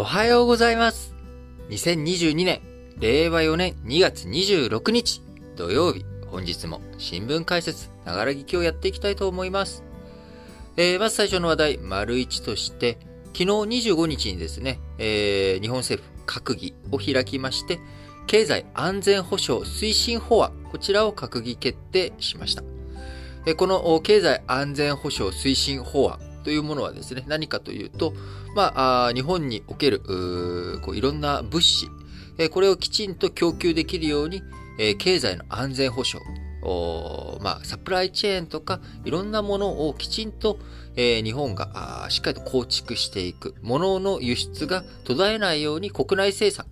おはようございます。2022年、令和4年2月26日、土曜日、本日も新聞解説、ながら聞きをやっていきたいと思います。えー、まず最初の話題、丸一として、昨日25日にですね、えー、日本政府閣議を開きまして、経済安全保障推進法案、こちらを閣議決定しました。この経済安全保障推進法案というものはですね、何かというと、まあ、日本における、こういろんな物資、えこれをきちんと供給できるように、え経済の安全保障、まあ、サプライチェーンとかいろんなものをきちんと、え日本がしっかりと構築していく。ものの輸出が途絶えないように国内生産、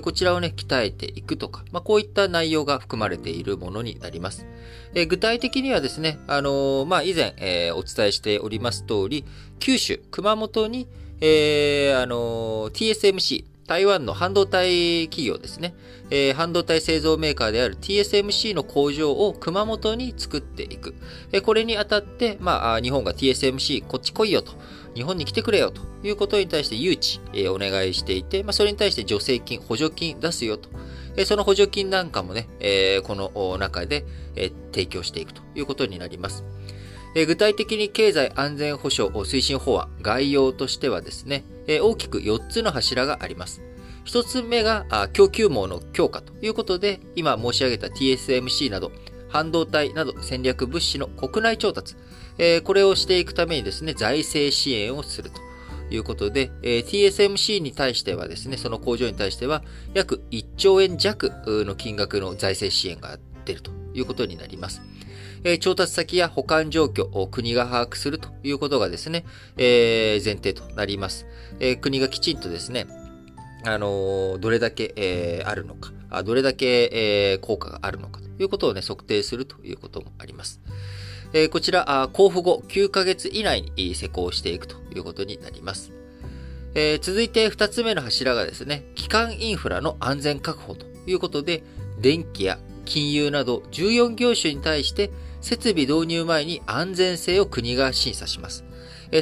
こちらをね、鍛えていくとか、まあ、こういった内容が含まれているものになります。え具体的にはですね、あのまあ、以前、えお伝えしております通り、九州、熊本に、えーあの TSMC、台湾の半導体企業ですね、えー半導体製造メーカーである TSMC の工場を熊本に作っていく。えーこれにあたって、まあ、日本が TSMC こっち来いよと。日本に来てくれよということに対して誘致、えお願いしていて、まあ、それに対して助成金、補助金出すよと。えその補助金なんかもね、えこの中で、え提供していくということになります。え具体的に経済安全保障推進法案概要としてはですね、え大きく4つの柱があります。1つ目が供給網の強化ということで、今申し上げた TSMC など、半導体など戦略物資の国内調達、えこれをしていくためにですね、財政支援をすると。いうことで、え TSMC に対してはですね、その工場に対しては約1兆円弱の金額の財政支援が出るということになります。え調達先や保管状況を国が把握するということがですね、え前提となります。え国がきちんとですね、あのどれだけ、えあるのか、どれだけ、え効果があるのかということをね、測定するということもあります。えこちら、交付後9ヶ月以内に施行していくということになります。え続いて2つ目の柱がですね、基幹インフラの安全確保ということで、電気や金融など14業種に対して設備導入前に安全性を国が審査します。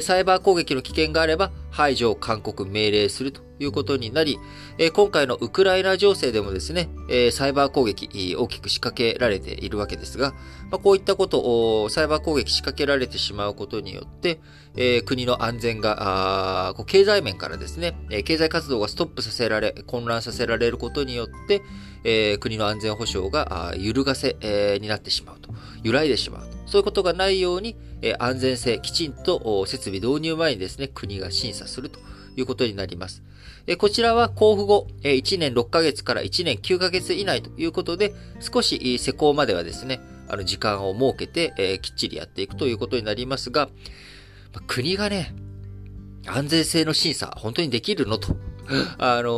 サイバー攻撃の危険があれば排除を勧告命令するということになり、え今回のウクライナ情勢でもですね、えサイバー攻撃大きく仕掛けられているわけですが、ま、こういったことを、サイバー攻撃仕掛けられてしまうことによって、え国の安全が、あ経済面からですね、え経済活動がストップさせられ、混乱させられることによって、え国の安全保障があ揺るがせ、えになってしまうと。揺らいでしまうと。そういうことがないように、え安全性、きちんと設備導入前にですね、国が審査するということになります。えこちらは交付後、え1年6ヶ月から1年9ヶ月以内ということで、少し施工まではですね、あの時間を設けて、えきっちりやっていくということになりますが、国がね、安全性の審査、本当にできるのと。あの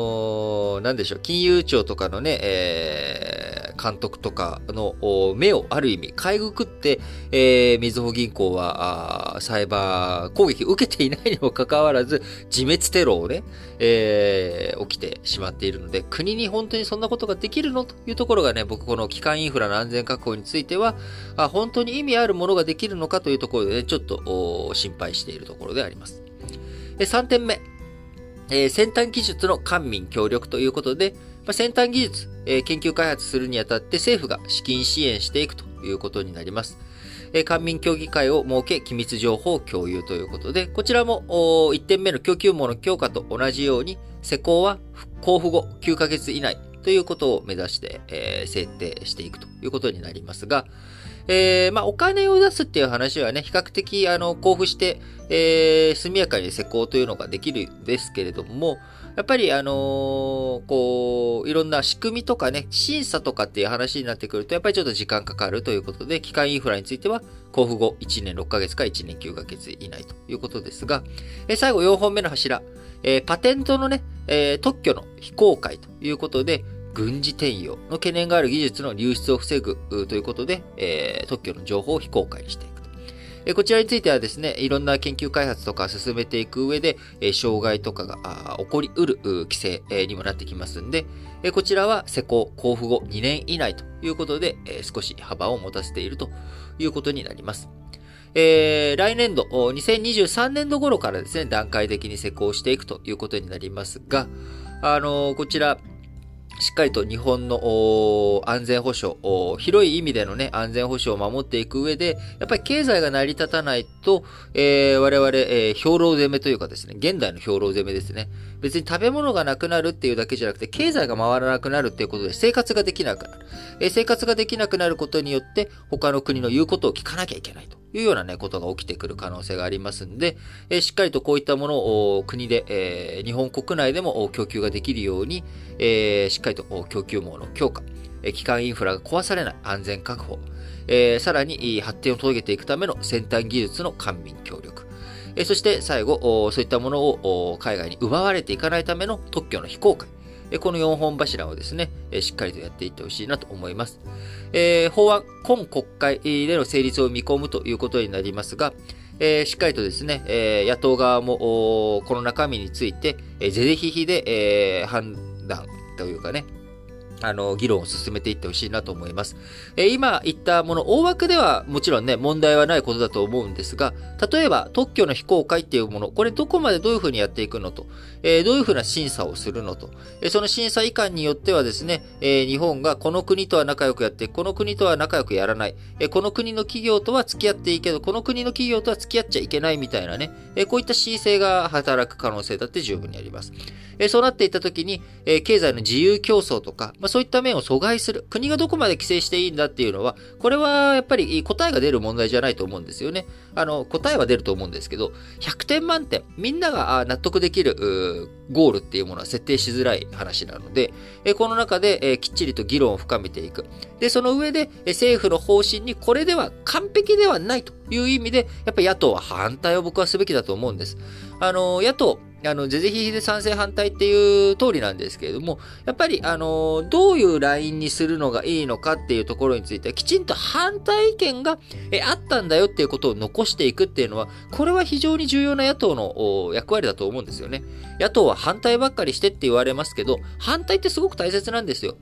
ーなんでしょう、金融庁とかのね、えー監督とかの目をある意味、かいぐくって、えー、みずほ銀行は、サイバー攻撃受けていないにもかかわらず、自滅テロをね、えー起きてしまっているので、国に本当にそんなことができるの？というところがね、僕この基幹インフラの安全確保については、あ本当に意味あるものができるのかというところでね、ちょっと心配しているところであります。で3点目。えー先端技術の官民協力ということで、まあ、先端技術、えー研究開発するにあたって政府が資金支援していくということになります。えー官民協議会を設け、機密情報共有ということで、こちらも1点目の供給網の強化と同じように、施行は交付後9ヶ月以内ということを目指して、えー設定していくということになりますが、えーまあ、お金を出すっていう話はね、比較的、あの、交付して、えー速やかに施行というのができるんですけれども、やっぱり、あのーこう、いろんな仕組みとかね、審査とかっていう話になってくると、やっぱりちょっと時間かかるということで、機関インフラについては、交付後1年6ヶ月か1年9ヶ月以内ということですが、えー最後4本目の柱、えーパテントのね、えー特許の非公開ということで、軍事転用の懸念がある技術の流出を防ぐということで、えー特許の情報を非公開にしていくと。えーこちらについてはですね、いろんな研究開発とか進めていく上で、えー障害とかが起こりうる規制にもなってきますんで、えーこちらは施行、交付後2年以内ということで、えー少し幅を持たせているということになります。えー、来年度、2023年度頃からですね、段階的に施行していくということになりますが、あのー、こちら、しっかりと日本の安全保障、広い意味でのね、安全保障を守っていく上で、やっぱり経済が成り立たないと、えー、我々、えー、兵糧攻めというかですね、現代の兵糧攻めですね。別に食べ物がなくなるっていうだけじゃなくて、経済が回らなくなるっていうことで生活ができなくなる。え、生活ができなくなることによって、他の国の言うことを聞かなきゃいけないと。いうようなね、ことが起きてくる可能性がありますんで、え、しっかりとこういったものを国で、え、日本国内でも供給ができるように、え、しっかりと供給網の強化、え、基幹インフラが壊されない安全確保、え、さらに発展を遂げていくための先端技術の官民協力、え、そして最後、そういったものを海外に奪われていかないための特許の非公開、この4本柱をですね、しっかりとやっていってほしいなと思います。えー、法案、今国会での成立を見込むということになりますが、えー、しっかりとですね、えー、野党側もこの中身について、えー、ぜぜひひで、えー、判断というかね、あの、議論を進めていってほしいなと思います。え、今言ったもの、大枠ではもちろんね、問題はないことだと思うんですが、例えば特許の非公開っていうもの、これどこまでどういうふうにやっていくのと、え、どういうふうな審査をするのと、え、その審査以下によってはですね、え、日本がこの国とは仲良くやって、この国とは仲良くやらない、え、この国の企業とは付き合っていいけど、この国の企業とは付き合っちゃいけないみたいなね、え、こういった姿勢が働く可能性だって十分にあります。え、そうなっていったときに、え、経済の自由競争とか、まあ、そういった面を阻害する。国がどこまで規制していいんだっていうのは、これはやっぱり答えが出る問題じゃないと思うんですよね。あの、答えは出ると思うんですけど、100点満点、みんなが納得できるゴールっていうものは設定しづらい話なので、この中できっちりと議論を深めていく。で、その上で政府の方針にこれでは完璧ではないという意味で、やっぱり野党は反対を僕はすべきだと思うんです。あの、野党、あの、ぜぜひひで賛成反対っていう通りなんですけれども、やっぱり、あの、どういうラインにするのがいいのかっていうところについては、きちんと反対意見がえあったんだよっていうことを残していくっていうのは、これは非常に重要な野党の役割だと思うんですよね。野党は反対ばっかりしてって言われますけど、反対ってすごく大切なんですよ。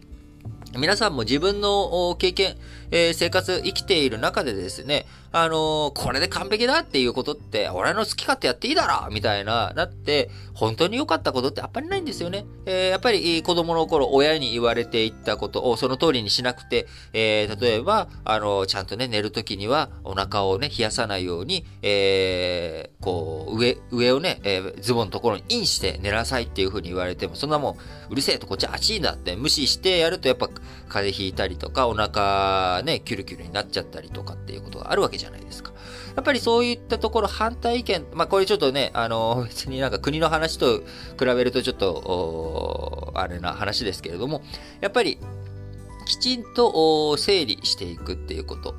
皆さんも自分の経験、えー、生活、生きている中でですね、あのー、これで完璧だっていうことって、俺の好き勝手やっていいだろみたいな、なって、本当に良かったことってやっぱりないんですよね。えー、やっぱり子供の頃、親に言われていったことをその通りにしなくて、えー、例えば、あのちゃんとね、寝るときにはお腹をね、冷やさないように、えー、こう、上、上をね、えー、ズボンのところにインして寝なさいっていう風に言われても、そんなもん、うるせえとこっち暑いんだって無視してやるとやっぱ風邪ひいたりとか、お腹ね、キュルキュルになっちゃったりとかっていうことがあるわけじゃじゃないですか。やっぱりそういったところ反対意見、まあこれちょっとね、あの、別になんか国の話と比べるとちょっと、あれな話ですけれども、やっぱりきちんと整理していくっていうこと。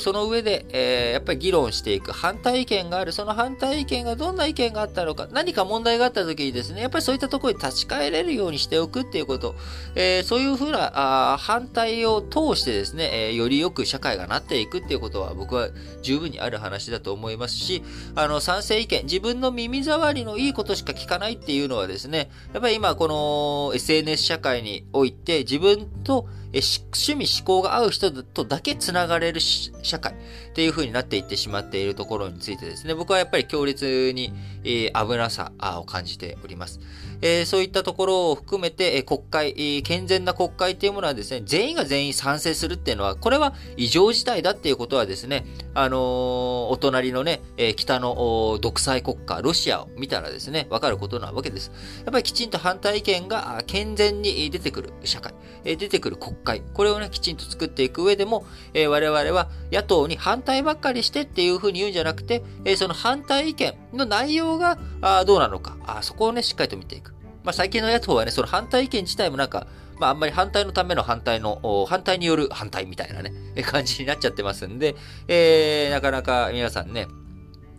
その上で、えー、やっぱり議論していく。反対意見がある。その反対意見がどんな意見があったのか。何か問題があった時にですね、やっぱりそういったところに立ち返れるようにしておくっていうこと。えー、そういうふうなあ反対を通してですね、えー、よりよく社会がなっていくっていうことは僕は十分にある話だと思いますし、あの、賛成意見、自分の耳障りのいいことしか聞かないっていうのはですね、やっぱり今この SNS 社会において自分とと、え趣味思考が合う人とだけ繋がれる社会っていう風になっていってしまっているところについてですね、僕はやっぱり強烈に、え、危なさを感じております。えー、そういったところを含めて、えー、国会、えー、健全な国会っていうものはですね、全員が全員賛成するっていうのは、これは異常事態だっていうことはですね、あの、お隣のね、えー、北の独裁国家、ロシアを見たらですね、わかることなわけです。やっぱりきちんと反対意見が健全に出てくる社会、えー、出てくる国会、これをね、きちんと作っていく上でも、えー、我々は野党に反対ばっかりしてっていうふうに言うんじゃなくて、えー、その反対意見の内容がどうなのかあ、そこをね、しっかりと見ていく。まあ、最近の野党はね、その反対意見自体もなんか、まあ、あんまり反対のための反対の、反対による反対みたいなね、感じになっちゃってますんで、えー、なかなか皆さんね、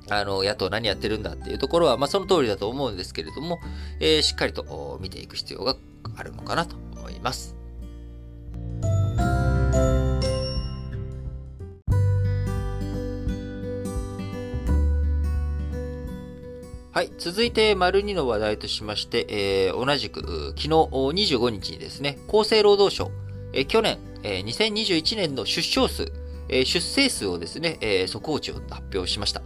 あの、野党何やってるんだっていうところは、まあ、その通りだと思うんですけれども、えー、しっかりと見ていく必要があるのかなと思います。はい。続いて、丸2の話題としまして、えー、同じく、昨日25日にですね、厚生労働省、えー、去年、えー、2021年の出生数、えー、出生数をですね、えー、速報値を発表しました。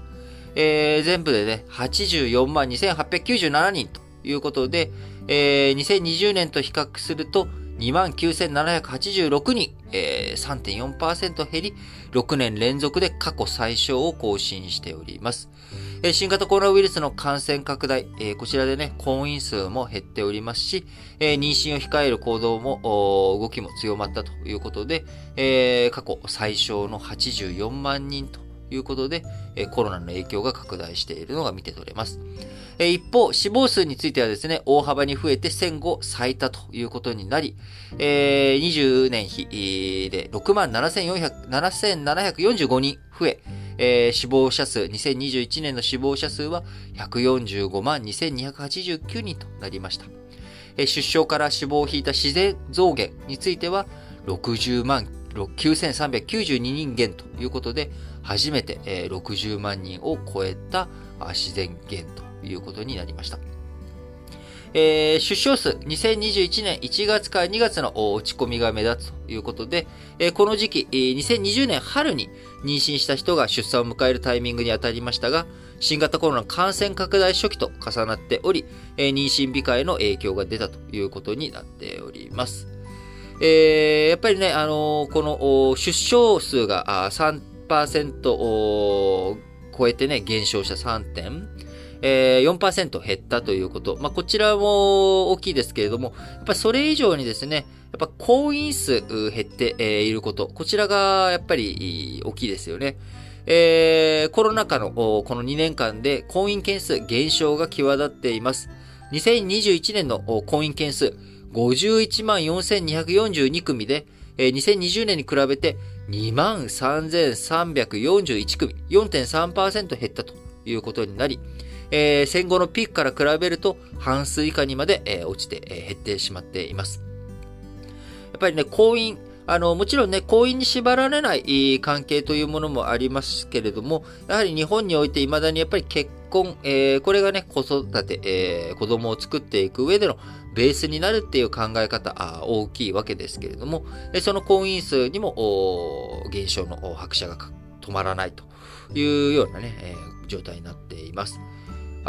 えー、全部でね、84万2897人ということで、えー、2020年と比較すると、29,786人、えー、3.4%減り、6年連続で過去最小を更新しております。新型コロナウイルスの感染拡大、こちらでね、婚姻数も減っておりますし、妊娠を控える行動も、動きも強まったということで、過去最小の84万人ということで、コロナの影響が拡大しているのが見て取れます。一方、死亡数についてはですね、大幅に増えて戦後最多ということになり、20年比で67,445人増え、えー、死亡者数、2021年の死亡者数は145万2289人となりました。えー、出生から死亡を引いた自然増減については60万9392人減ということで、初めて、えー、60万人を超えた自然減ということになりました。えー、出生数、2021年1月から2月の落ち込みが目立つということで、えー、この時期、えー、2020年春に妊娠した人が出産を迎えるタイミングにあたりましたが、新型コロナ感染拡大初期と重なっており、えー、妊娠控えの影響が出たということになっております。えー、やっぱりね、あのー、この出生数が3%を超えてね、減少した3点。えー、4%減ったということ。まあ、こちらも大きいですけれども、やっぱそれ以上にですね、やっぱ婚姻数減っていること。こちらがやっぱり大きいですよね。えー、コロナ禍のこの2年間で婚姻件数減少が際立っています。2021年の婚姻件数514,242組で、2020年に比べて23,341組、4.3%減ったということになり、えー、戦後のピークから比べると半数以下にまで、えー、落ちて、えー、減ってしまっています。やっぱりね、婚姻、あの、もちろんね、婚姻に縛られない関係というものもありますけれども、やはり日本において未だにやっぱり結婚、えー、これがね、子育て、えー、子供を作っていく上でのベースになるっていう考え方、あ大きいわけですけれども、その婚姻数にも減少の拍車が止まらないというようなね、えー、状態になっています。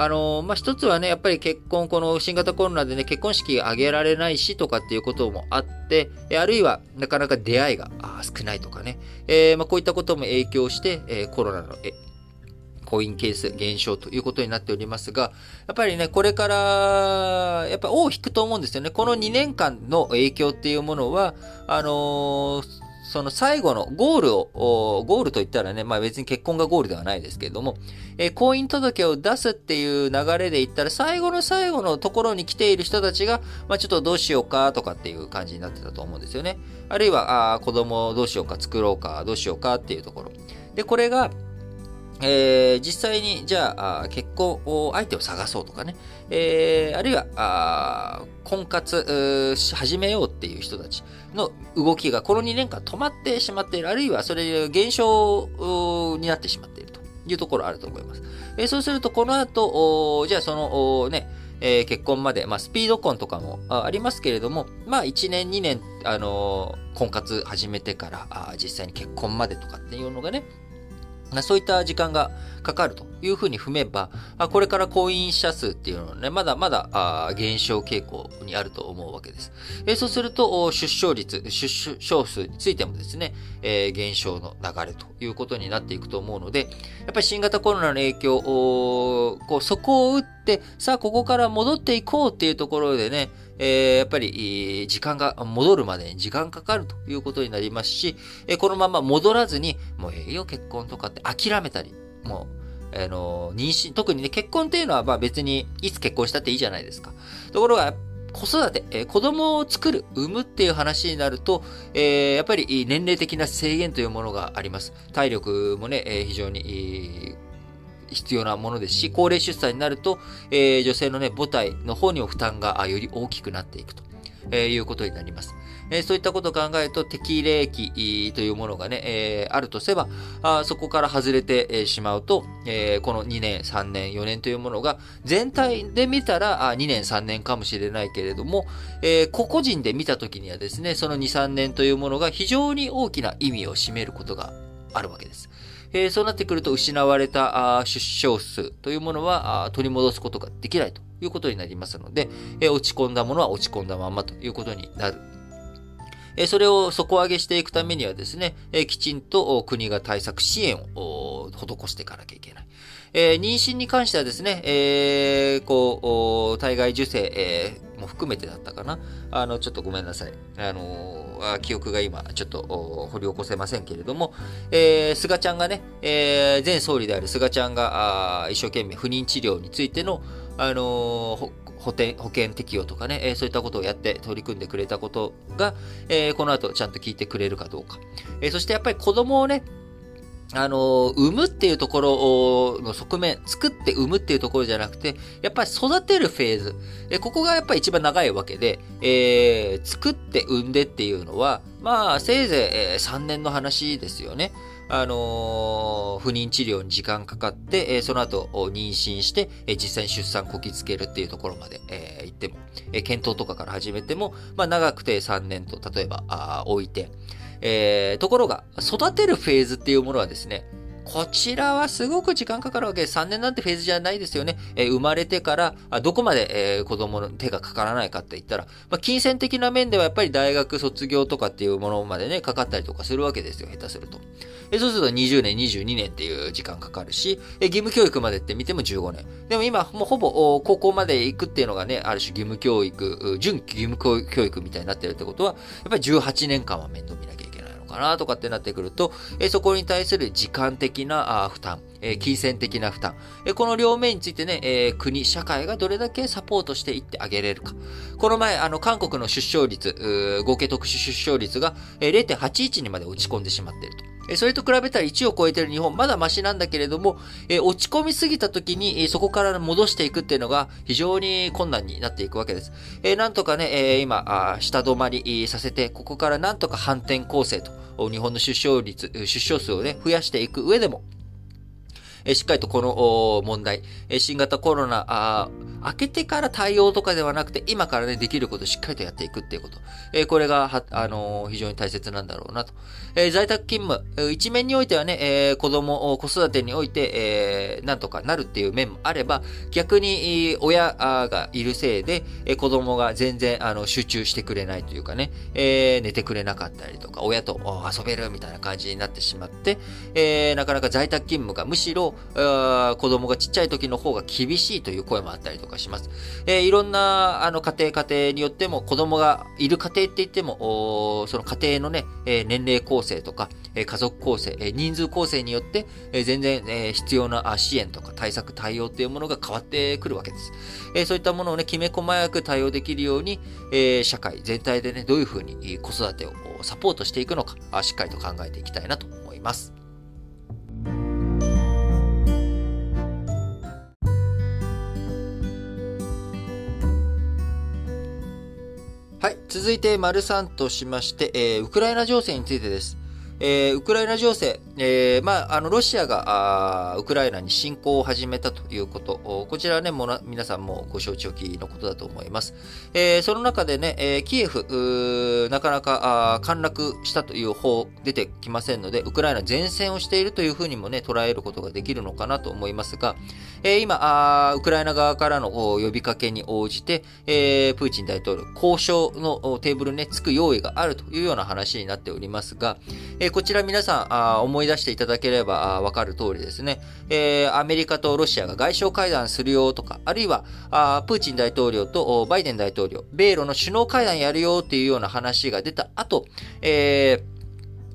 あの、まあ、一つはね、やっぱり結婚、この新型コロナでね、結婚式挙げられないしとかっていうこともあって、あるいはなかなか出会いが少ないとかね、えー、まあ、こういったことも影響して、えー、コロナのえ婚姻係数減少ということになっておりますが、やっぱりね、これから、やっぱ尾を引くと思うんですよね。この2年間の影響っていうものは、あのーその最後のゴールを、ゴールと言ったらね、まあ別に結婚がゴールではないですけれども、えー、婚姻届を出すっていう流れで言ったら、最後の最後のところに来ている人たちが、まあちょっとどうしようかとかっていう感じになってたと思うんですよね。あるいは、あ子供どうしようか作ろうか、どうしようかっていうところ。で、これが、えー、実際に、じゃあ、結婚相手を探そうとかね、えー、あるいは、婚活し始めようっていう人たちの動きがこの2年間止まってしまっている、あるいはそれ減少になってしまっているというところあると思います。えー、そうすると、この後、じゃあその、ね、えー、結婚まで、まあ、スピード婚とかもありますけれども、まあ、1年、2年、あのー、婚活始めてから、あ実際に結婚までとかっていうのがね、そういった時間がかかるというふうに踏めば、これから婚姻者数っていうのはね、まだまだ減少傾向にあると思うわけです。そうすると、出生率、出生数についてもですね、減少の流れということになっていくと思うので、やっぱり新型コロナの影響、こう、そこを打って、さあここから戻っていこうっていうところでね、え、やっぱり、時間が戻るまでに時間かかるということになりますし、え、このまま戻らずに、もうええよ結婚とかって諦めたり、もう、あの、妊娠、特にね、結婚っていうのはまあ別にいつ結婚したっていいじゃないですか。ところが、子育て、えー、子供を作る、産むっていう話になると、えー、やっぱり年齢的な制限というものがあります。体力もね、えー、非常に、必要なものですし、高齢出産になると、え、女性のね、母体の方にも負担がより大きくなっていくと、え、いうことになります。え、そういったことを考えると、適齢期というものがね、え、あるとすれば、あそこから外れてしまうと、え、この2年、3年、4年というものが、全体で見たらあ2年、3年かもしれないけれども、え、個々人で見たときにはですね、その2、3年というものが非常に大きな意味を占めることがあるわけです。えー、そうなってくると失われた出生数というものは取り戻すことができないということになりますので、えー、落ち込んだものは落ち込んだままということになる。それを底上げしていくためにはですね、きちんと国が対策支援を施していかなきゃいけない。えー、妊娠に関してはですね、えー、こう、体外受精、えー、も含めてだったかな。あの、ちょっとごめんなさい。あのー、記憶が今、ちょっと掘り起こせませんけれども、えー、菅ちゃんがね、えー、前総理である菅ちゃんが、一生懸命不妊治療についての、あの、保険保険適用とかね、え、そういったことをやって取り組んでくれたことが、え、この後ちゃんと聞いてくれるかどうか。え、そしてやっぱり子供をね、あの、産むっていうところの側面、作って産むっていうところじゃなくて、やっぱり育てるフェーズ。えここがやっぱり一番長いわけで、えー、作って産んでっていうのは、まあ、せいぜい3年の話ですよね。あのー、不妊治療に時間かかって、えー、その後妊娠して、えー、実際に出産こきつけるっていうところまで、えー、行っても、えー、検討とかから始めても、まあ長くて3年と、例えば、あ置いて、えー、ところが、育てるフェーズっていうものはですね、こちらはすごく時間かかるわけです。3年なんてフェーズじゃないですよね。えー、生まれてから、あどこまで、えー、子供の手がかからないかって言ったら、まあ、金銭的な面ではやっぱり大学卒業とかっていうものまでね、かかったりとかするわけですよ、下手すると。え、そうすると20年、22年っていう時間かかるし、え、義務教育までって見ても15年。でも今、もうほぼ高校まで行くっていうのがね、ある種義務教育、準義務教育みたいになってるってことは、やっぱり18年間は面倒見なきゃいけない。かなとかってなってくると、えそこに対する時間的な負担、え金銭的な負担、えこの両面についてね、え国、社会がどれだけサポートしていってあげれるか。この前、あの、韓国の出生率、合計特殊出生率が0.81にまで落ち込んでしまっていると。それと比べたら1を超えてる日本、まだマシなんだけれども、え落ち込みすぎた時に、そこから戻していくっていうのが非常に困難になっていくわけです。えなんとかね、え今、下止まりさせて、ここからなんとか反転攻勢と日本の出生率、出生数をね、増やしていく上でも、えしっかりとこの問題、え新型コロナ、あ明けてから対応とかではなくて、今からね、できることをしっかりとやっていくっていうこと。えこれが、は、あの非常に大切なんだろうなと。え在宅勤務、一面においてはね、え子供、子育てにおいて、えなんとかなるっていう面もあれば、逆に、親がいるせいで、え子供が全然、あの、集中してくれないというかね、え寝てくれなかったりとか、親と遊べるみたいな感じになってしまって、えなかなか在宅勤務がむしろ、子供がちっちゃい時の方が厳しいという声もあったりとかします。えー、いろんな、あの、家庭、家庭によっても、子供がいる家庭って言っても、その家庭のね、えー、年齢構成とか、えー、家族構成、え、人数構成によって、え、全然、え、必要な支援とか対策、対応っていうものが変わってくるわけです。え、そういったものをね、きめ細やく対応できるように、え、社会全体でね、どういうふうに子育てをサポートしていくのか、しっかりと考えていきたいなと思います。はい。続いて、丸3としまして、えー、ウクライナ情勢についてです。えー、ウクライナ情勢、えー、まあ、あの、ロシアが、あウクライナに侵攻を始めたということ、こちらはね、もな、皆さんもご承知おきのことだと思います。えー、その中でね、えー、キエフ、なかなか、あ陥落したという方、出てきませんので、ウクライナ前線をしているというふうにもね、捉えることができるのかなと思いますが、えー、今、あウクライナ側からの呼びかけに応じて、えー、プーチン大統領、交渉のテーブルにね、つく用意があるというような話になっておりますが、えー、こちら皆さんあ思い出していただければわかる通りですね、え、アメリカとロシアが外相会談するよとか、あるいはあプーチン大統領とバイデン大統領、米ロの首脳会談やるよっていうような話が出た後、えー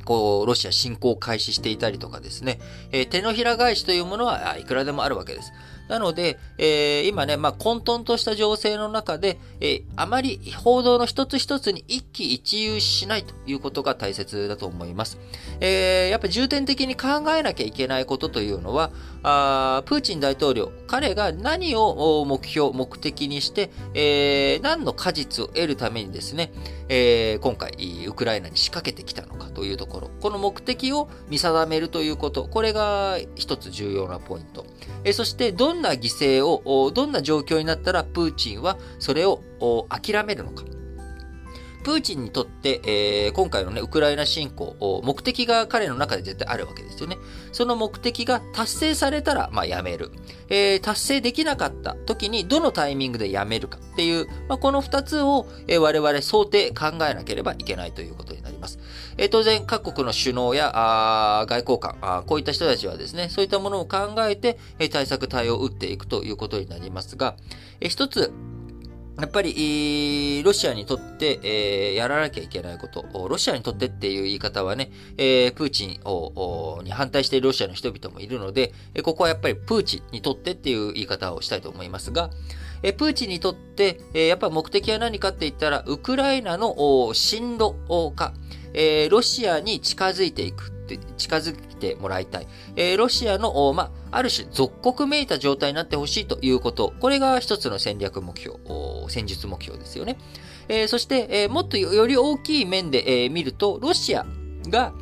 こう、ロシア侵攻を開始していたりとかですね、えー、手のひら返しというものはいくらでもあるわけです。なので、えー、今ね、まあ、混沌とした情勢の中で、えー、あまり報道の一つ一つに一喜一憂しないということが大切だと思います。えー、やっぱ重点的に考えなきゃいけないことというのは、あプーチン大統領、彼が何を目標、目的にして、えー、何の果実を得るためにですね、えー、今回、ウクライナに仕掛けてきたのかというところ、この目的を見定めるということ、これが一つ重要なポイント。えー、そして、どんな犠牲を、どんな状況になったらプーチンはそれを諦めるのか。プーチンにとって、えー、今回のね、ウクライナ侵攻、目的が彼の中で絶対あるわけですよね。その目的が達成されたら、まあ、やめる。えー、達成できなかった時に、どのタイミングでやめるかっていう、まあ、この二つを、えー、我々想定考えなければいけないということになります。えー、当然、各国の首脳やあ外交官あ、こういった人たちはですね、そういったものを考えて、え、対策対応を打っていくということになりますが、えー、一つ、やっぱり、ロシアにとって、えー、やらなきゃいけないこと、ロシアにとってっていう言い方はね、えー、プーチンをに反対しているロシアの人々もいるので、ここはやっぱりプーチンにとってっていう言い方をしたいと思いますが、えプーチンにとって、やっぱ目的は何かって言ったら、ウクライナの進路化、えロシアに近づいていく。近づてもらいたい。えー、ロシアの、まあ、ある種、属国めいた状態になってほしいということ。これが一つの戦略目標、戦術目標ですよね。えー、そして、えー、もっとより大きい面で、えー、見ると、ロシアが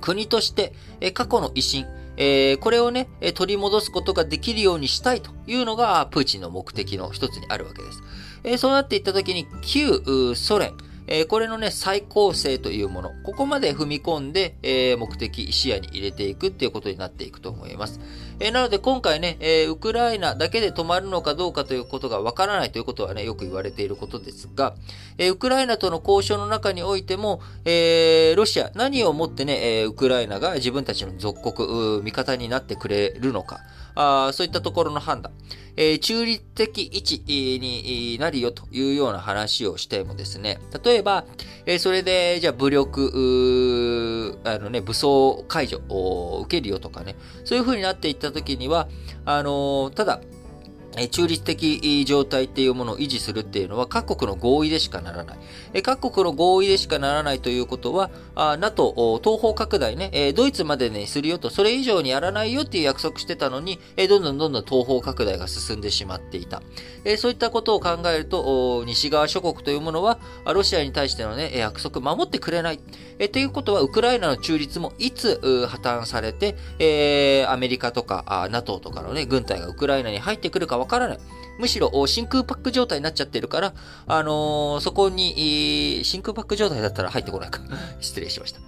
国として、え、過去の威信、え、これをね、取り戻すことができるようにしたいというのが、プーチンの目的の一つにあるわけです。え、そうなっていったときに、旧ソ連、えー、これのね、再構成というもの、ここまで踏み込んで、えー、目的、視野に入れていくっていうことになっていくと思います。えー、なので今回ね、えウクライナだけで止まるのかどうかということがわからないということはね、よく言われていることですが、えウクライナとの交渉の中においても、えロシア、何をもってね、えウクライナが自分たちの属国、味方になってくれるのか、あそういったところの判断。えー、中立的位置になるよというような話をしてもですね、例えば、えー、それで、じゃあ武力、あのね、武装解除を受けるよとかね、そういう風になっていったときには、あのー、ただ、中立的状態っていうものを維持するっていうのは各国の合意でしかならない。各国の合意でしかならないということは、NATO、東方拡大ね、ドイツまでにするよと、それ以上にやらないよっていう約束してたのに、どんどんどんどん東方拡大が進んでしまっていた。そういったことを考えると、西側諸国というものは、ロシアに対してのね、約束守ってくれない。ということは、ウクライナの中立もいつ破綻されて、アメリカとか NATO とかのね、軍隊がウクライナに入ってくるかわからない。むしろ真空パック状態になっちゃってるから、あのー、そこに、真空パック状態だったら入ってこないか。失礼しました。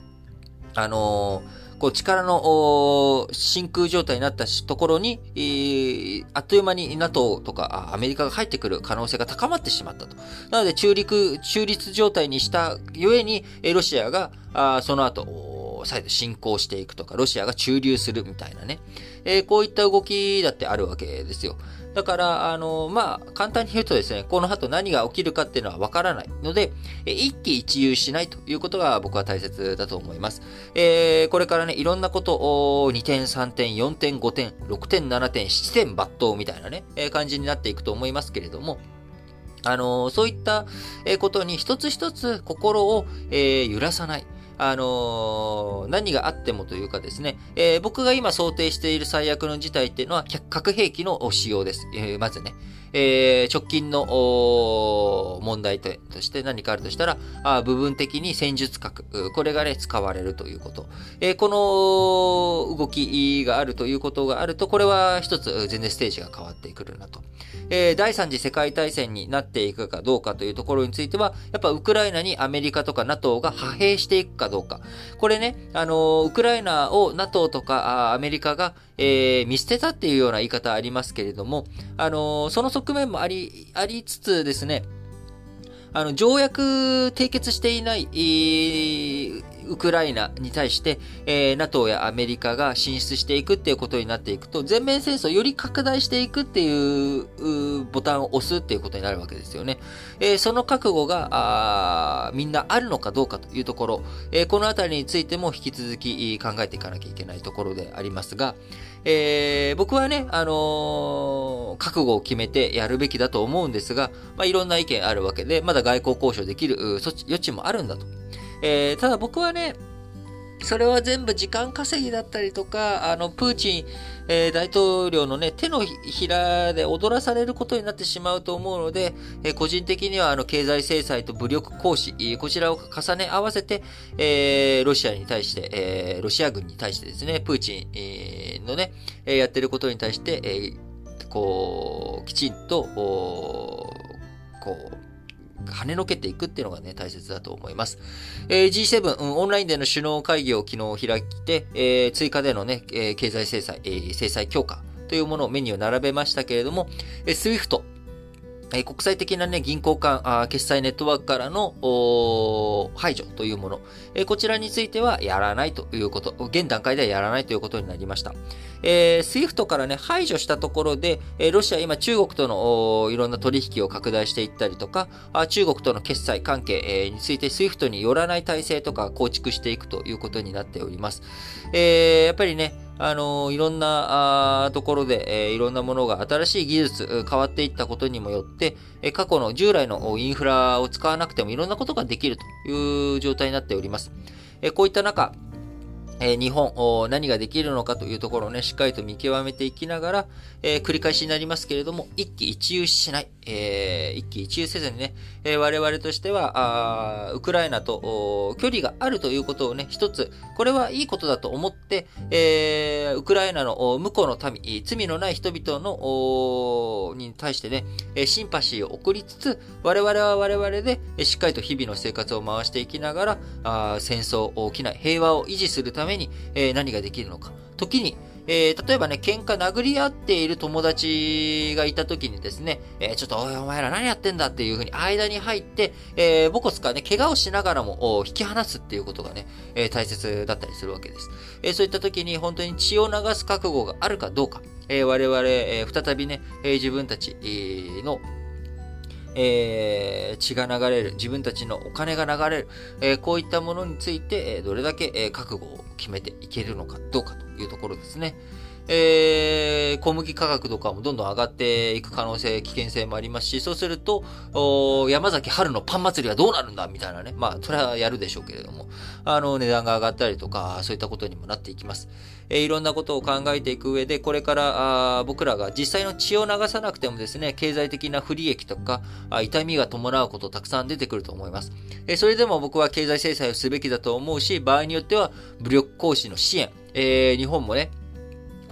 あのー、こう力の真空状態になったところに、えー、あっという間に NATO とかアメリカが入ってくる可能性が高まってしまったと。なので中立、中立状態にしたゆえに、ロシアがあその後、再度侵攻していくとか、ロシアが駐留するみたいなね、えー、こういった動きだってあるわけですよ。だから、あの、まあ、簡単に言うとですね、この後何が起きるかっていうのはわからないので、一喜一憂しないということが僕は大切だと思います。えー、これからね、いろんなことを2点、3点、4点、5点、6点、7点、7点抜刀みたいなね、えー、感じになっていくと思いますけれども、あのそういったことに一つ一つ心を、えー、揺らさない。あのー、何があってもというかですね、えー、僕が今想定している最悪の事態っていうのは核兵器の使用です。えー、まずね。え、直近の問題として何かあるとしたら、あ部分的に戦術核、これがね、使われるということ。えー、この動きがあるということがあると、これは一つ全然ステージが変わってくるなと。えー、第三次世界大戦になっていくかどうかというところについては、やっぱウクライナにアメリカとか NATO が派兵していくかどうか。これね、あのウクライナを NATO とかアメリカが、えー、見捨てたっていうような言い方ありますけれども、あのその側面もあり、ありつつですね、あの、条約締結していない、えー、ウクライナに対して、えー、NATO やアメリカが進出していくっていうことになっていくと、全面戦争より拡大していくっていうボタンを押すっていうことになるわけですよね。えー、その覚悟があみんなあるのかどうかというところ、えー、このあたりについても引き続き考えていかなきゃいけないところでありますが、えー、僕はね、あのー、覚悟を決めてやるべきだと思うんですが、まあ、いろんな意見あるわけで、まだ外交交渉できる余地もあるんだと。えー、ただ僕はね、それは全部時間稼ぎだったりとか、あの、プーチン、えー、大統領のね、手のひらで踊らされることになってしまうと思うので、えー、個人的にはあの、経済制裁と武力行使、こちらを重ね合わせて、えー、ロシアに対して、えー、ロシア軍に対してですね、プーチン、えー、のね、えやってることに対して、えー、こう、きちんと、こう、跳ねのけていくっていうのがね、大切だと思います。えー、G7、うん、オンラインでの首脳会議を昨日開いて、えー、追加でのね、えー、経済制裁、えー、制裁強化というものをメニューを並べましたけれども、えー、SWIFT、え国際的なね、銀行間あ、決済ネットワークからの排除というもの、えこちらについてはやらないということ、現段階ではやらないということになりました。えー、SWIFT からね、排除したところで、えロシア今中国とのいろんな取引を拡大していったりとか、あ中国との決済関係、えについて SWIFT によらない体制とか構築していくということになっております。えー、やっぱりね、あのいろんなあところで、えー、いろんなものが新しい技術、変わっていったことにもよって、えー、過去の従来のインフラを使わなくてもいろんなことができるという状態になっております。えー、こういった中、え、日本、何ができるのかというところをね、しっかりと見極めていきながら、えー、繰り返しになりますけれども、一喜一憂しない、えー、一喜一憂せずにね、えー、我々としては、ウクライナと距離があるということをね、一つ、これはいいことだと思って、えー、ウクライナの向こうの民、罪のない人々の、に対してね、シンパシーを送りつつ、我々は我々で、しっかりと日々の生活を回していきながら、あ戦争、起きない、平和を維持するために、え、何ができるのか。時に、えー、例えばね、喧嘩殴り合っている友達がいた時にですね、えー、ちょっとおいお前ら何やってんだっていうふうに間に入って、えー、ボコスかね、怪我をしながらも引き離すっていうことがね、えー、大切だったりするわけです。えー、そういった時に本当に血を流す覚悟があるかどうか、えー、我々、えー、再びね、えー、自分たちのえー、血が流れる、自分たちのお金が流れる、えー、こういったものについて、え、どれだけ、え覚悟を決めていけるのかどうかというところですね。えー、小麦価格とかもどんどん上がっていく可能性、危険性もありますし、そうすると、山崎春のパン祭りはどうなるんだみたいなね。まあ、それはやるでしょうけれども、あの、値段が上がったりとか、そういったことにもなっていきます。え、いろんなことを考えていく上で、これからあ僕らが実際の血を流さなくてもですね、経済的な不利益とか、あ痛みが伴うことたくさん出てくると思います。え、それでも僕は経済制裁をすべきだと思うし、場合によっては武力行使の支援、えー、日本もね、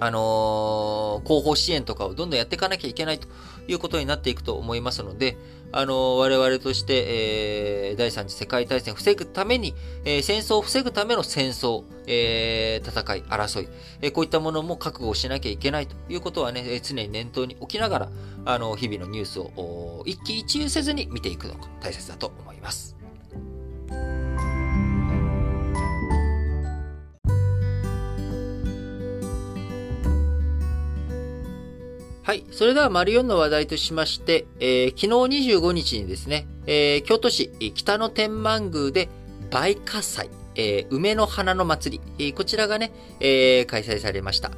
あのー、広報支援とかをどんどんやっていかなきゃいけないということになっていくと思いますので、あの、我々として、えー、第三次世界大戦を防ぐために、えー、戦争を防ぐための戦争、えー、戦い、争い、えー、こういったものも覚悟しなきゃいけないということはねえ、常に念頭に置きながら、あの、日々のニュースを一喜一憂せずに見ていくのが大切だと思います。はい。それでは、丸4の話題としまして、えー、昨日25日にですね、えー、京都市北野天満宮で大火災、えー、梅の花の祭り、こちらがね、開催されました。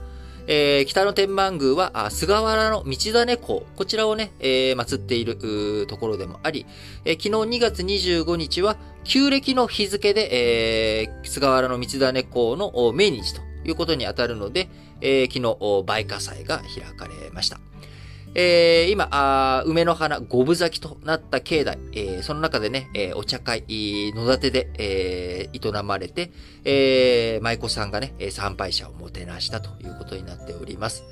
北野天満宮は、菅原の道種公、こちらをね、え祀っているところでもあり、昨日2月25日は、旧暦の日付で、菅原の道種公の命日ということに当たるので、えー、昨日、梅花祭が開かれました。えー、今、梅の花五分咲きとなった境内、えー、その中でね、えー、お茶会、野立てで、えー、営まれて、えー、舞妓さんがね、参拝者をもてなしたということになっております。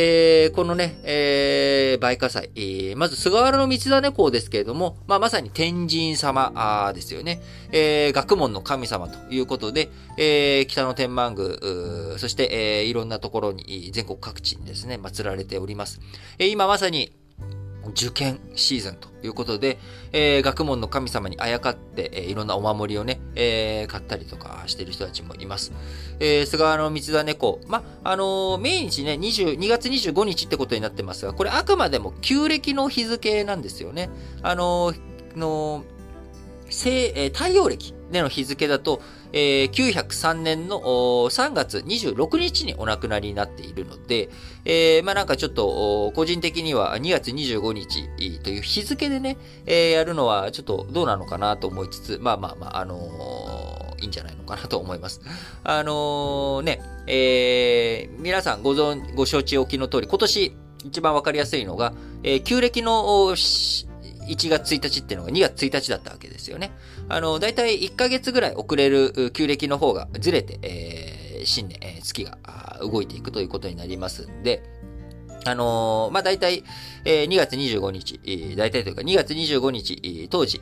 えー、このね、えー、梅花祭、えー、まず菅原道真公ですけれども、まあ、まさに天神様ですよね。えー、学問の神様ということで、えー、北の天満宮、そして、えー、いろんなところに、全国各地にですね、祀られております。えー、今まさに、受験シーズンということで、えー、学問の神様にあやかって、えー、いろんなお守りをね、えー、買ったりとかしてる人たちもいます。えー、菅原道真公。ま、あのー、命日ね、22月25日ってことになってますが、これあくまでも旧暦の日付なんですよね。あのー、の西、えー、太陽暦での日付だと、えー、903年の3月26日にお亡くなりになっているので、えー、まあなんかちょっと、個人的には2月25日という日付でね、えー、やるのはちょっとどうなのかなと思いつつ、まあまあまあ、あのー、いいんじゃないのかなと思います。あのー、ね、えー、皆さんご存、ご承知おきの通り、今年一番わかりやすいのが、えー、旧暦の1月1日っていうのが2月1日だったわけですよね。あの、だいたい1ヶ月ぐらい遅れる旧暦の方がずれて、えー、新年、えー、月が動いていくということになりますんで、あのー、まあ、大体、えー、2月25日、えー、大体というか2月25日、当時、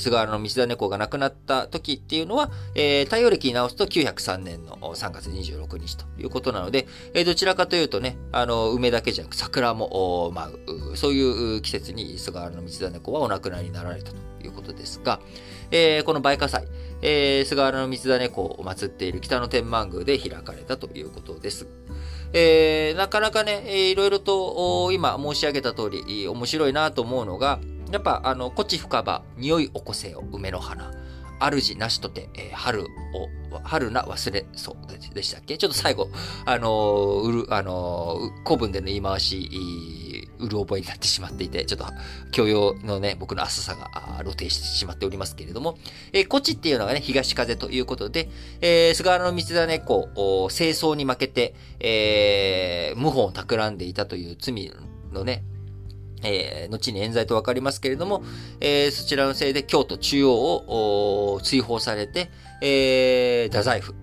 菅原道真公が亡くなった時っていうのは、えー、太陽暦に直すと903年の3月26日ということなので、えー、どちらかというとね、あの、梅だけじゃなく桜も舞う、そういう季節に菅原道真公はお亡くなりになられたということですが、えー、この梅火祭、えー、菅原道真公を祀っている北野天満宮で開かれたということです。えー、なかなかね、えー、いろいろと今申し上げた通り面白いなと思うのが、やっぱあの、こち深場、匂い起こせよ、梅の花。主なしとて、えー、春を、春な忘れそうでしたっけ？ちょっと最後、あの、うる、あのー、古文での言い回し、うる覚えになってしまっていて、ちょっと教養のね、僕の浅さが露呈してしまっておりますけれども、えー、こちっていうのがね、東風ということで、えー、菅原道真公、清掃に負けて、えー、謀反を企んでいたという罪のね、えー、後に冤罪とわかりますけれども、えー、そちらのせいで京都中央を追放されて、えー、太宰府、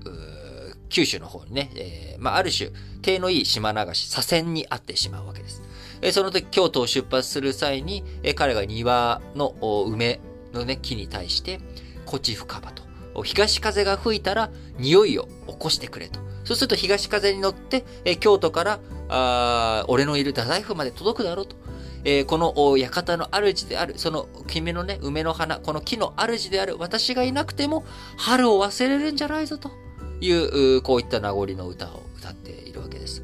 九州の方にね、えー、まあ、ある種、手のいい島流し、左遷にあってしまうわけです。えその時、京都を出発する際に、え彼が庭の梅のね、木に対して、こち深場と。東風が吹いたら、匂いを起こしてくれと。そうすると東風に乗って、え京都から、あ俺のいる太宰府まで届くだろうと。えー、この館の主である、その君のね、梅の花、この木の主である私がいなくても、春を忘れるんじゃないぞという、こういった名残の歌を歌っているわけです。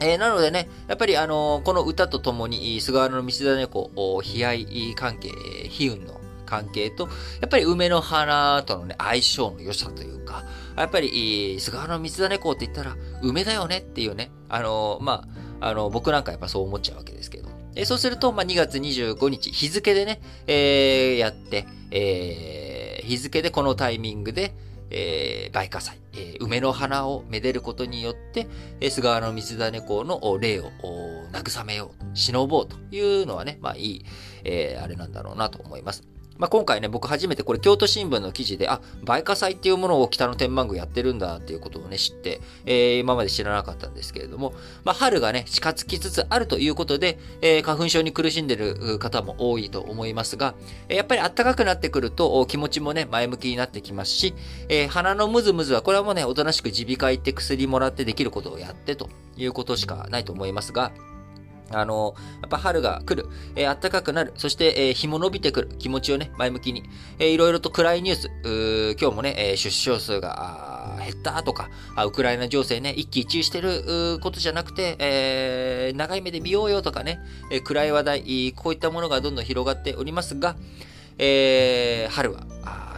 えー、なのでね、やっぱりあのー、この歌とともに、菅原の道真公、悲哀関係、悲運の関係と、やっぱり梅の花とのね、相性の良さというか、やっぱり、菅原の道真公って言ったら、梅だよねっていうね、あのー、まあ、あの、僕なんかやっぱそう思っちゃうわけですけど。えそうすると、まあ、2月25日、日付でね、えやって、え日付でこのタイミングで、えー、梅花祭、えー、梅の花をめでることによって、えー、菅原道真公の霊を慰めよう、忍ぼうというのはね、まあいい、えー、あれなんだろうなと思います。まあ、今回ね、僕初めてこれ京都新聞の記事で、あ、梅花祭っていうものを北の天満宮やってるんだっていうことをね、知って、えー、今まで知らなかったんですけれども、まあ、春がね、近づきつつあるということで、えー、花粉症に苦しんでる方も多いと思いますが、やっぱり暖かくなってくると気持ちもね、前向きになってきますし、えー、鼻のムズムズは、これはもうね、おとなしく耳鼻科行って薬もらってできることをやってということしかないと思いますが、あの、やっぱ春が来る、えー、暖かくなる、そして、えー、日も伸びてくる。気持ちをね、前向きに、えー、いろいろと暗いニュース、今日もね、えー、出生数が減ったとかあ、ウクライナ情勢ね、一喜一憂してることじゃなくて、えー、長い目で見ようよとかね、えー、暗い話題、こういったものがどんどん広がっておりますが、えー、春は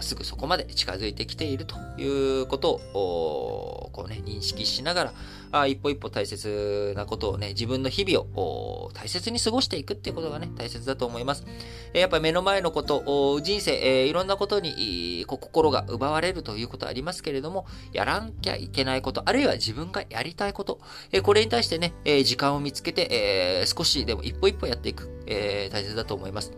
すぐそこまで近づいてきているということをこう、ね、認識しながらあ一歩一歩大切なことをね自分の日々を大切に過ごしていくっていうことがね大切だと思います。やっぱり目の前のこと人生、えー、いろんなことにこ心が奪われるということはありますけれどもやらなきゃいけないことあるいは自分がやりたいこと、えー、これに対してね、え、時間を見つけて、え少しでも一歩一歩やっていく、え大切だと思います。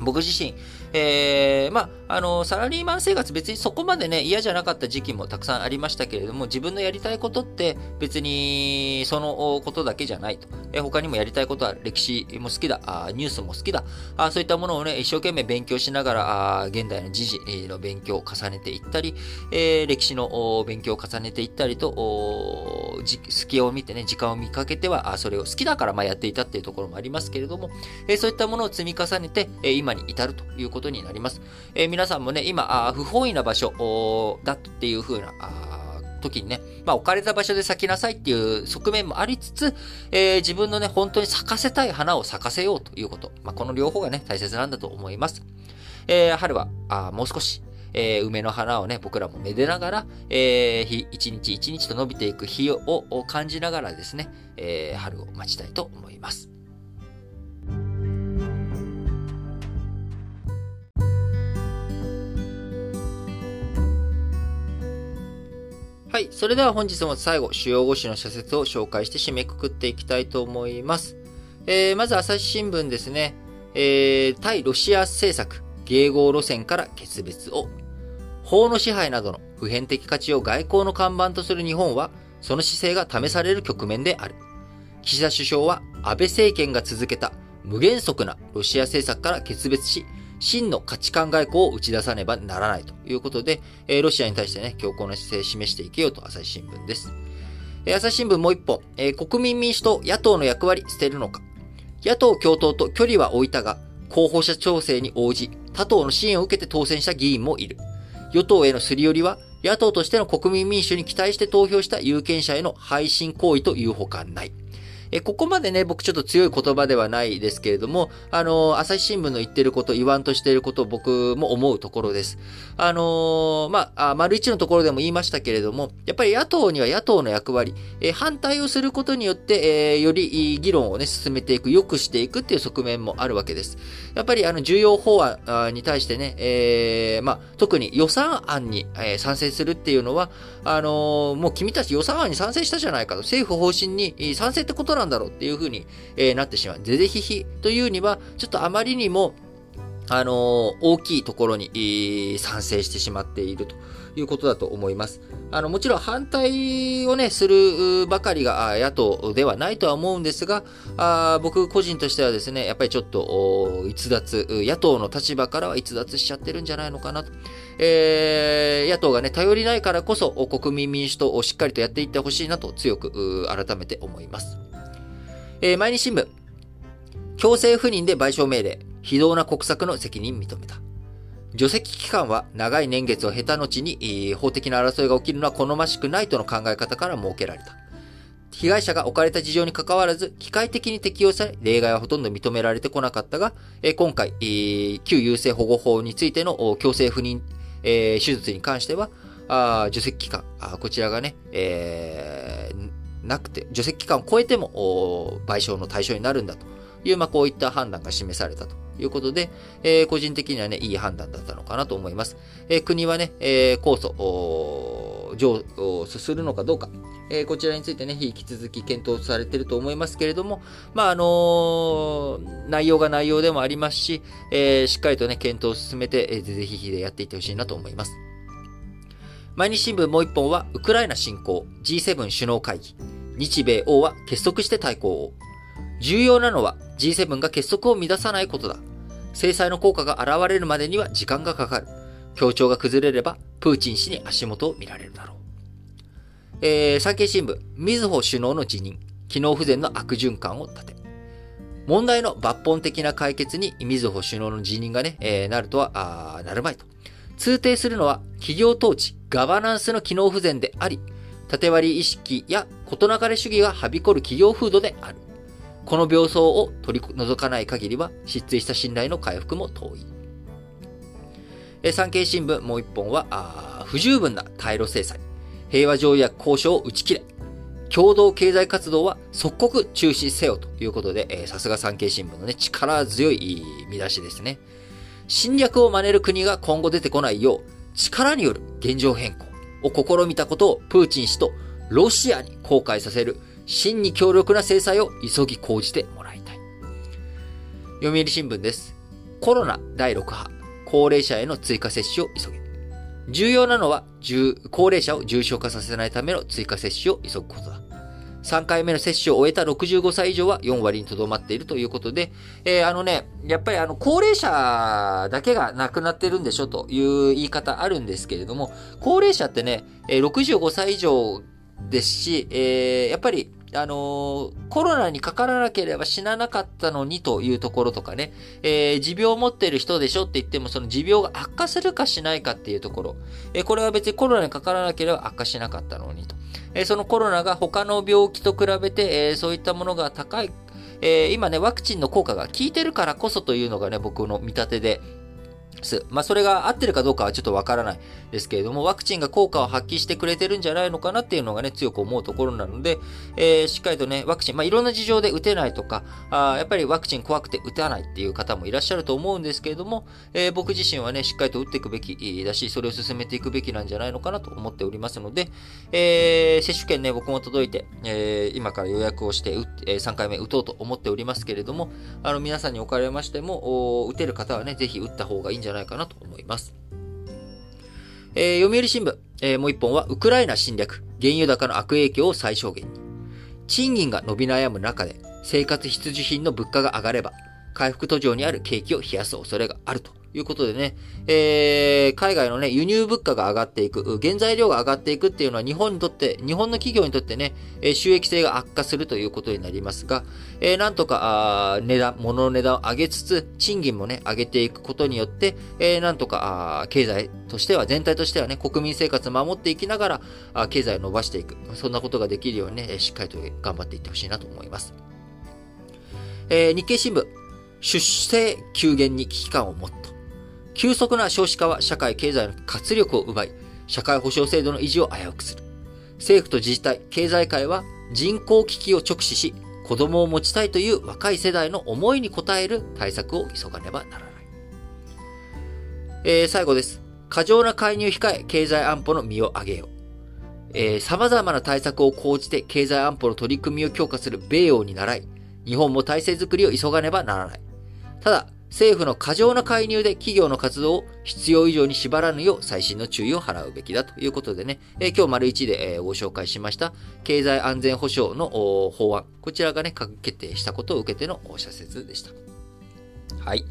僕自身、えー、まあ、あの、サラリーマン生活別にそこまでね、嫌じゃなかった時期もたくさんありましたけれども、自分のやりたいことって別にそのことだけじゃないと。え、他にもやりたいことは歴史も好きだ、あニュースも好きだあ、そういったものをね、一生懸命勉強しながら、あ現代の時事の勉強を重ねていったり、えー、歴史の勉強を重ねていったりと、隙を見てね、時間を見かけては、あそれを好きだからまあやっていたっていうところもありますけれども、えー、そういったものを積み重ねて、えー、今に至るということになります。えー、皆さんもね、今、あ不本意な場所だっていう風な、時にね、まあ、置かれた場所で咲きなさいっていう側面もありつつ、えー、自分のね、本当に咲かせたい花を咲かせようということ。まあ、この両方がね、大切なんだと思います。えー、春は、あもう少し、えー、梅の花をね、僕らもめでながら、えー、日、一日一日と伸びていく日を感じながらですね、え、春を待ちたいと思います。はい。それでは本日も最後、主要語詞の社説を紹介して締めくくっていきたいと思います。えー、まず朝日新聞ですね。えー、対ロシア政策、迎合路線から決別を。法の支配などの普遍的価値を外交の看板とする日本は、その姿勢が試される局面である。岸田首相は安倍政権が続けた無原則なロシア政策から決別し、真の価値観外交を打ち出さねばならないということで、えロシアに対してね、強硬な姿勢を示していけようと朝日新聞です。え朝日新聞もう一本、え国民民主党野党の役割捨てるのか。野党共闘と距離は置いたが、候補者調整に応じ、他党の支援を受けて当選した議員もいる。与党へのすり寄りは、野党としての国民民主に期待して投票した有権者への配信行為というほかない。え、ここまでね、僕ちょっと強い言葉ではないですけれども、あの、朝日新聞の言ってること、言わんとしていることを僕も思うところです。あのまあ、丸一のところでも言いましたけれども、やっぱり野党には野党の役割、え、反対をすることによって、えより議論をね、進めていく、良くしていくっていう側面もあるわけです。やっぱりあの、重要法案に対してね、えー、まあ、特に予算案に、賛成するっていうのは、あのもう君たち予算案に賛成したじゃないかと、政府方針に賛成ってことななんだろうっていうふうに、えー、なってしまう。ぜぜひひというには、ちょっとあまりにも、あのー、大きいところに、えー、賛成してしまっているということだと思います。あの、もちろん反対をね、するばかりが野党ではないとは思うんですが、あ僕個人としてはですね、やっぱりちょっと逸脱、野党の立場からは逸脱しちゃってるんじゃないのかなと。えー、野党がね、頼りないからこそ国民民主党をしっかりとやっていってほしいなと強く改めて思います。えー、毎日新聞。強制不妊で賠償命令。非道な国策の責任認めた。除籍期間は長い年月を経た後に、えー、法的な争いが起きるのは好ましくないとの考え方から設けられた。被害者が置かれた事情に関わらず、機械的に適用され、例外はほとんど認められてこなかったが、えー、今回、えー、旧優生保護法についての強制不妊、えー、手術に関しては、あ除籍期間あ、こちらがね、えー、なくて、除籍期間を超えても賠償の対象になるんだという、まあ、こういった判断が示されたということで、えー、個人的にはね、いい判断だったのかなと思います。えー、国はね、えー、控訴、上するのかどうか、えー、こちらについてね、引き続き検討されていると思いますけれども、まあ、あのー、内容が内容でもありますし、えー、しっかりとね、検討を進めて、えー、ぜひぜひでやっていってほしいなと思います。毎日新聞もう一本は、ウクライナ侵攻 G7 首脳会議。日米欧は結束して対抗を。重要なのは G7 が結束を乱さないことだ。制裁の効果が現れるまでには時間がかかる。協調が崩れれば、プーチン氏に足元を見られるだろう。えー、産経新聞、みずほ首脳の辞任、機能不全の悪循環を立て。問題の抜本的な解決にみずほ首脳の辞任がね、えー、なるとは、あなるまいと。通底するのは企業統治、ガバナンスの機能不全であり、縦割り意識や事なかれ主義がはびこる企業風土である。この病巣を取り除かない限りは、失墜した信頼の回復も遠い。え産経新聞もう一本は、不十分な対ロ制裁。平和条約交渉を打ち切れ。共同経済活動は即刻中止せよということで、さすが産経新聞のね、力強い見出しですね。侵略を真似る国が今後出てこないよう、力による現状変更を試みたことをプーチン氏とロシアに後悔させる真に強力な制裁を急ぎ講じてもらいたい。読売新聞です。コロナ第6波、高齢者への追加接種を急げ。重要なのは、高齢者を重症化させないための追加接種を急ぐことだ。3回目の接種を終えた65歳以上は4割にとどまっているということで、えー、あのね、やっぱりあの、高齢者だけが亡くなってるんでしょという言い方あるんですけれども、高齢者ってね、65歳以上ですし、えー、やっぱりあのー、コロナにかからなければ死ななかったのにというところとかね、えー、持病を持ってる人でしょって言っても、その持病が悪化するかしないかっていうところ、えー、これは別にコロナにかからなければ悪化しなかったのにと。えそのコロナが他の病気と比べて、えそういったものが高い、え今ね、ワクチンの効果が効いてるからこそというのがね、僕の見立てで、す。まあ、それが合ってるかどうかはちょっとわからないですけれども、ワクチンが効果を発揮してくれてるんじゃないのかなっていうのがね、強く思うところなので、えー、しっかりとね、ワクチン、まあ、いろんな事情で打てないとか、あやっぱりワクチン怖くて打たないっていう方もいらっしゃると思うんですけれども、えー、僕自身はね、しっかりと打っていくべきだし、それを進めていくべきなんじゃないのかなと思っておりますので、えー、接種券ね、僕も届いて、え、今から予約をして打って、3回目打とうと思っておりますけれども、あの、皆さんにおかれましても、打てる方はね、ぜひ打った方がいいんじゃないかなと思います。えー、読売新聞、えー、もう一本は、ウクライナ侵略、原油高の悪影響を最小限に。賃金が伸び悩む中で生活必需品の物価が上がれば、回復途上にある景気を冷やす恐れがあるということでね、えー、海外のね、輸入物価が上がっていく、原材料が上がっていくっていうのは日本にとって、日本の企業にとってね、収益性が悪化するということになりますが、えー、なんとか、あ値段、物の値段を上げつつ、賃金もね、上げていくことによって、えー、なんとか、あ経済としては、全体としてはね、国民生活を守っていきながら、あ経済を伸ばしていく。そんなことができるようにね、しっかりと頑張っていってほしいなと思います。えー、日経新聞、出生急減に危機感を持った。急速な少子化は社会経済の活力を奪い、社会保障制度の維持を危うくする。政府と自治体、経済界は人口危機を直視し、子供を持ちたいという若い世代の思いに応える対策を急がねばならない。えー、最後です。過剰な介入控え、経済安保の身を上げよう。えー、様々な対策を講じて経済安保の取り組みを強化する米欧に倣い、日本も体制づくりを急がねばならない。ただ、政府の過剰な介入で企業の活動を必要以上に縛らぬよう最新の注意を払うべきだということでね、えー、今日丸1で、えー、ご紹介しました経済安全保障の法案、こちらがね、閣議決定したことを受けての社説でした。はい。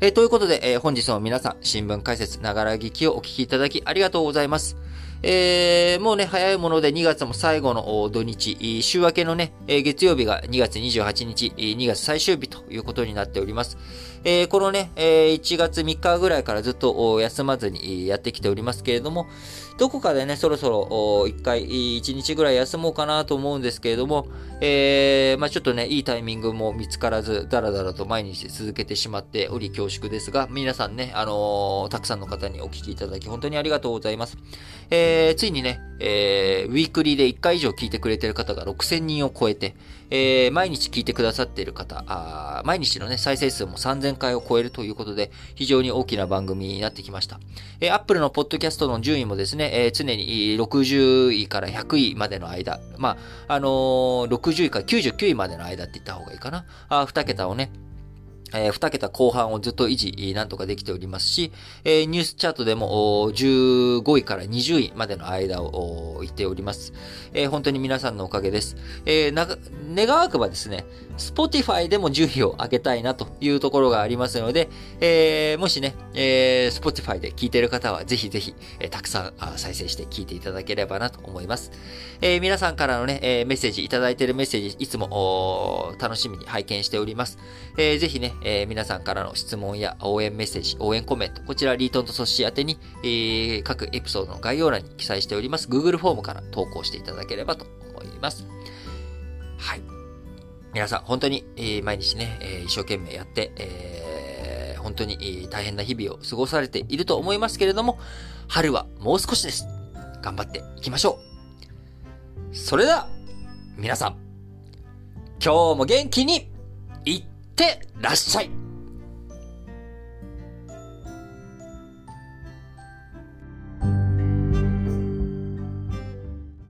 えー、ということで、えー、本日も皆さん、新聞解説、ながら聞きをお聞きいただきありがとうございます。えー、もうね、早いもので2月も最後の土日、週明けのね、月曜日が2月28日、2月最終日ということになっております。えー、このね、え、1月3日ぐらいからずっと休まずにやってきておりますけれども、どこかでね、そろそろ一回、一日ぐらい休もうかなと思うんですけれども、えー、まあちょっとね、いいタイミングも見つからず、だらだらと毎日続けてしまっており恐縮ですが、皆さんね、あのー、たくさんの方にお聞きいただき、本当にありがとうございます。えー、ついにね、えー、ウィークリーで1回以上聞いてくれてる方が6000人を超えて、えー、毎日聞いてくださっている方、あ毎日のね、再生数も3000回を超えるということで、非常に大きな番組になってきました。えー、Apple のポッドキャストの順位もですね、えー、常に60位から100位までの間、まあ、あのー、60位から99位までの間って言った方がいいかな。あ2桁をね、えー、2桁後半をずっと維持、なんとかできておりますし、えー、ニュースチャートでも15位から20位までの間を言っております。えー、本当に皆さんのおかげです。えー、願わくばですね、Spotify でも順位を上げたいなというところがありますので、えー、もしね、えー、Spotify で聞いてる方はぜひぜひ、えー、たくさん再生して聞いていただければなと思います。えー、皆さんからのね、えー、メッセージ、いただいてるメッセージ、いつも楽しみに拝見しております。えー、ぜひね、えー、皆さんからの質問や応援メッセージ、応援コメント、こちらリートンとソッシー宛てに、えー、各エピソードの概要欄に記載しております Google フォームから投稿していただければと思います。はい。皆さん、本当に、毎日ね、一生懸命やって、え、本当に大変な日々を過ごされていると思いますけれども、春はもう少しです。頑張っていきましょう。それでは、皆さん、今日も元気に、いってらっしゃい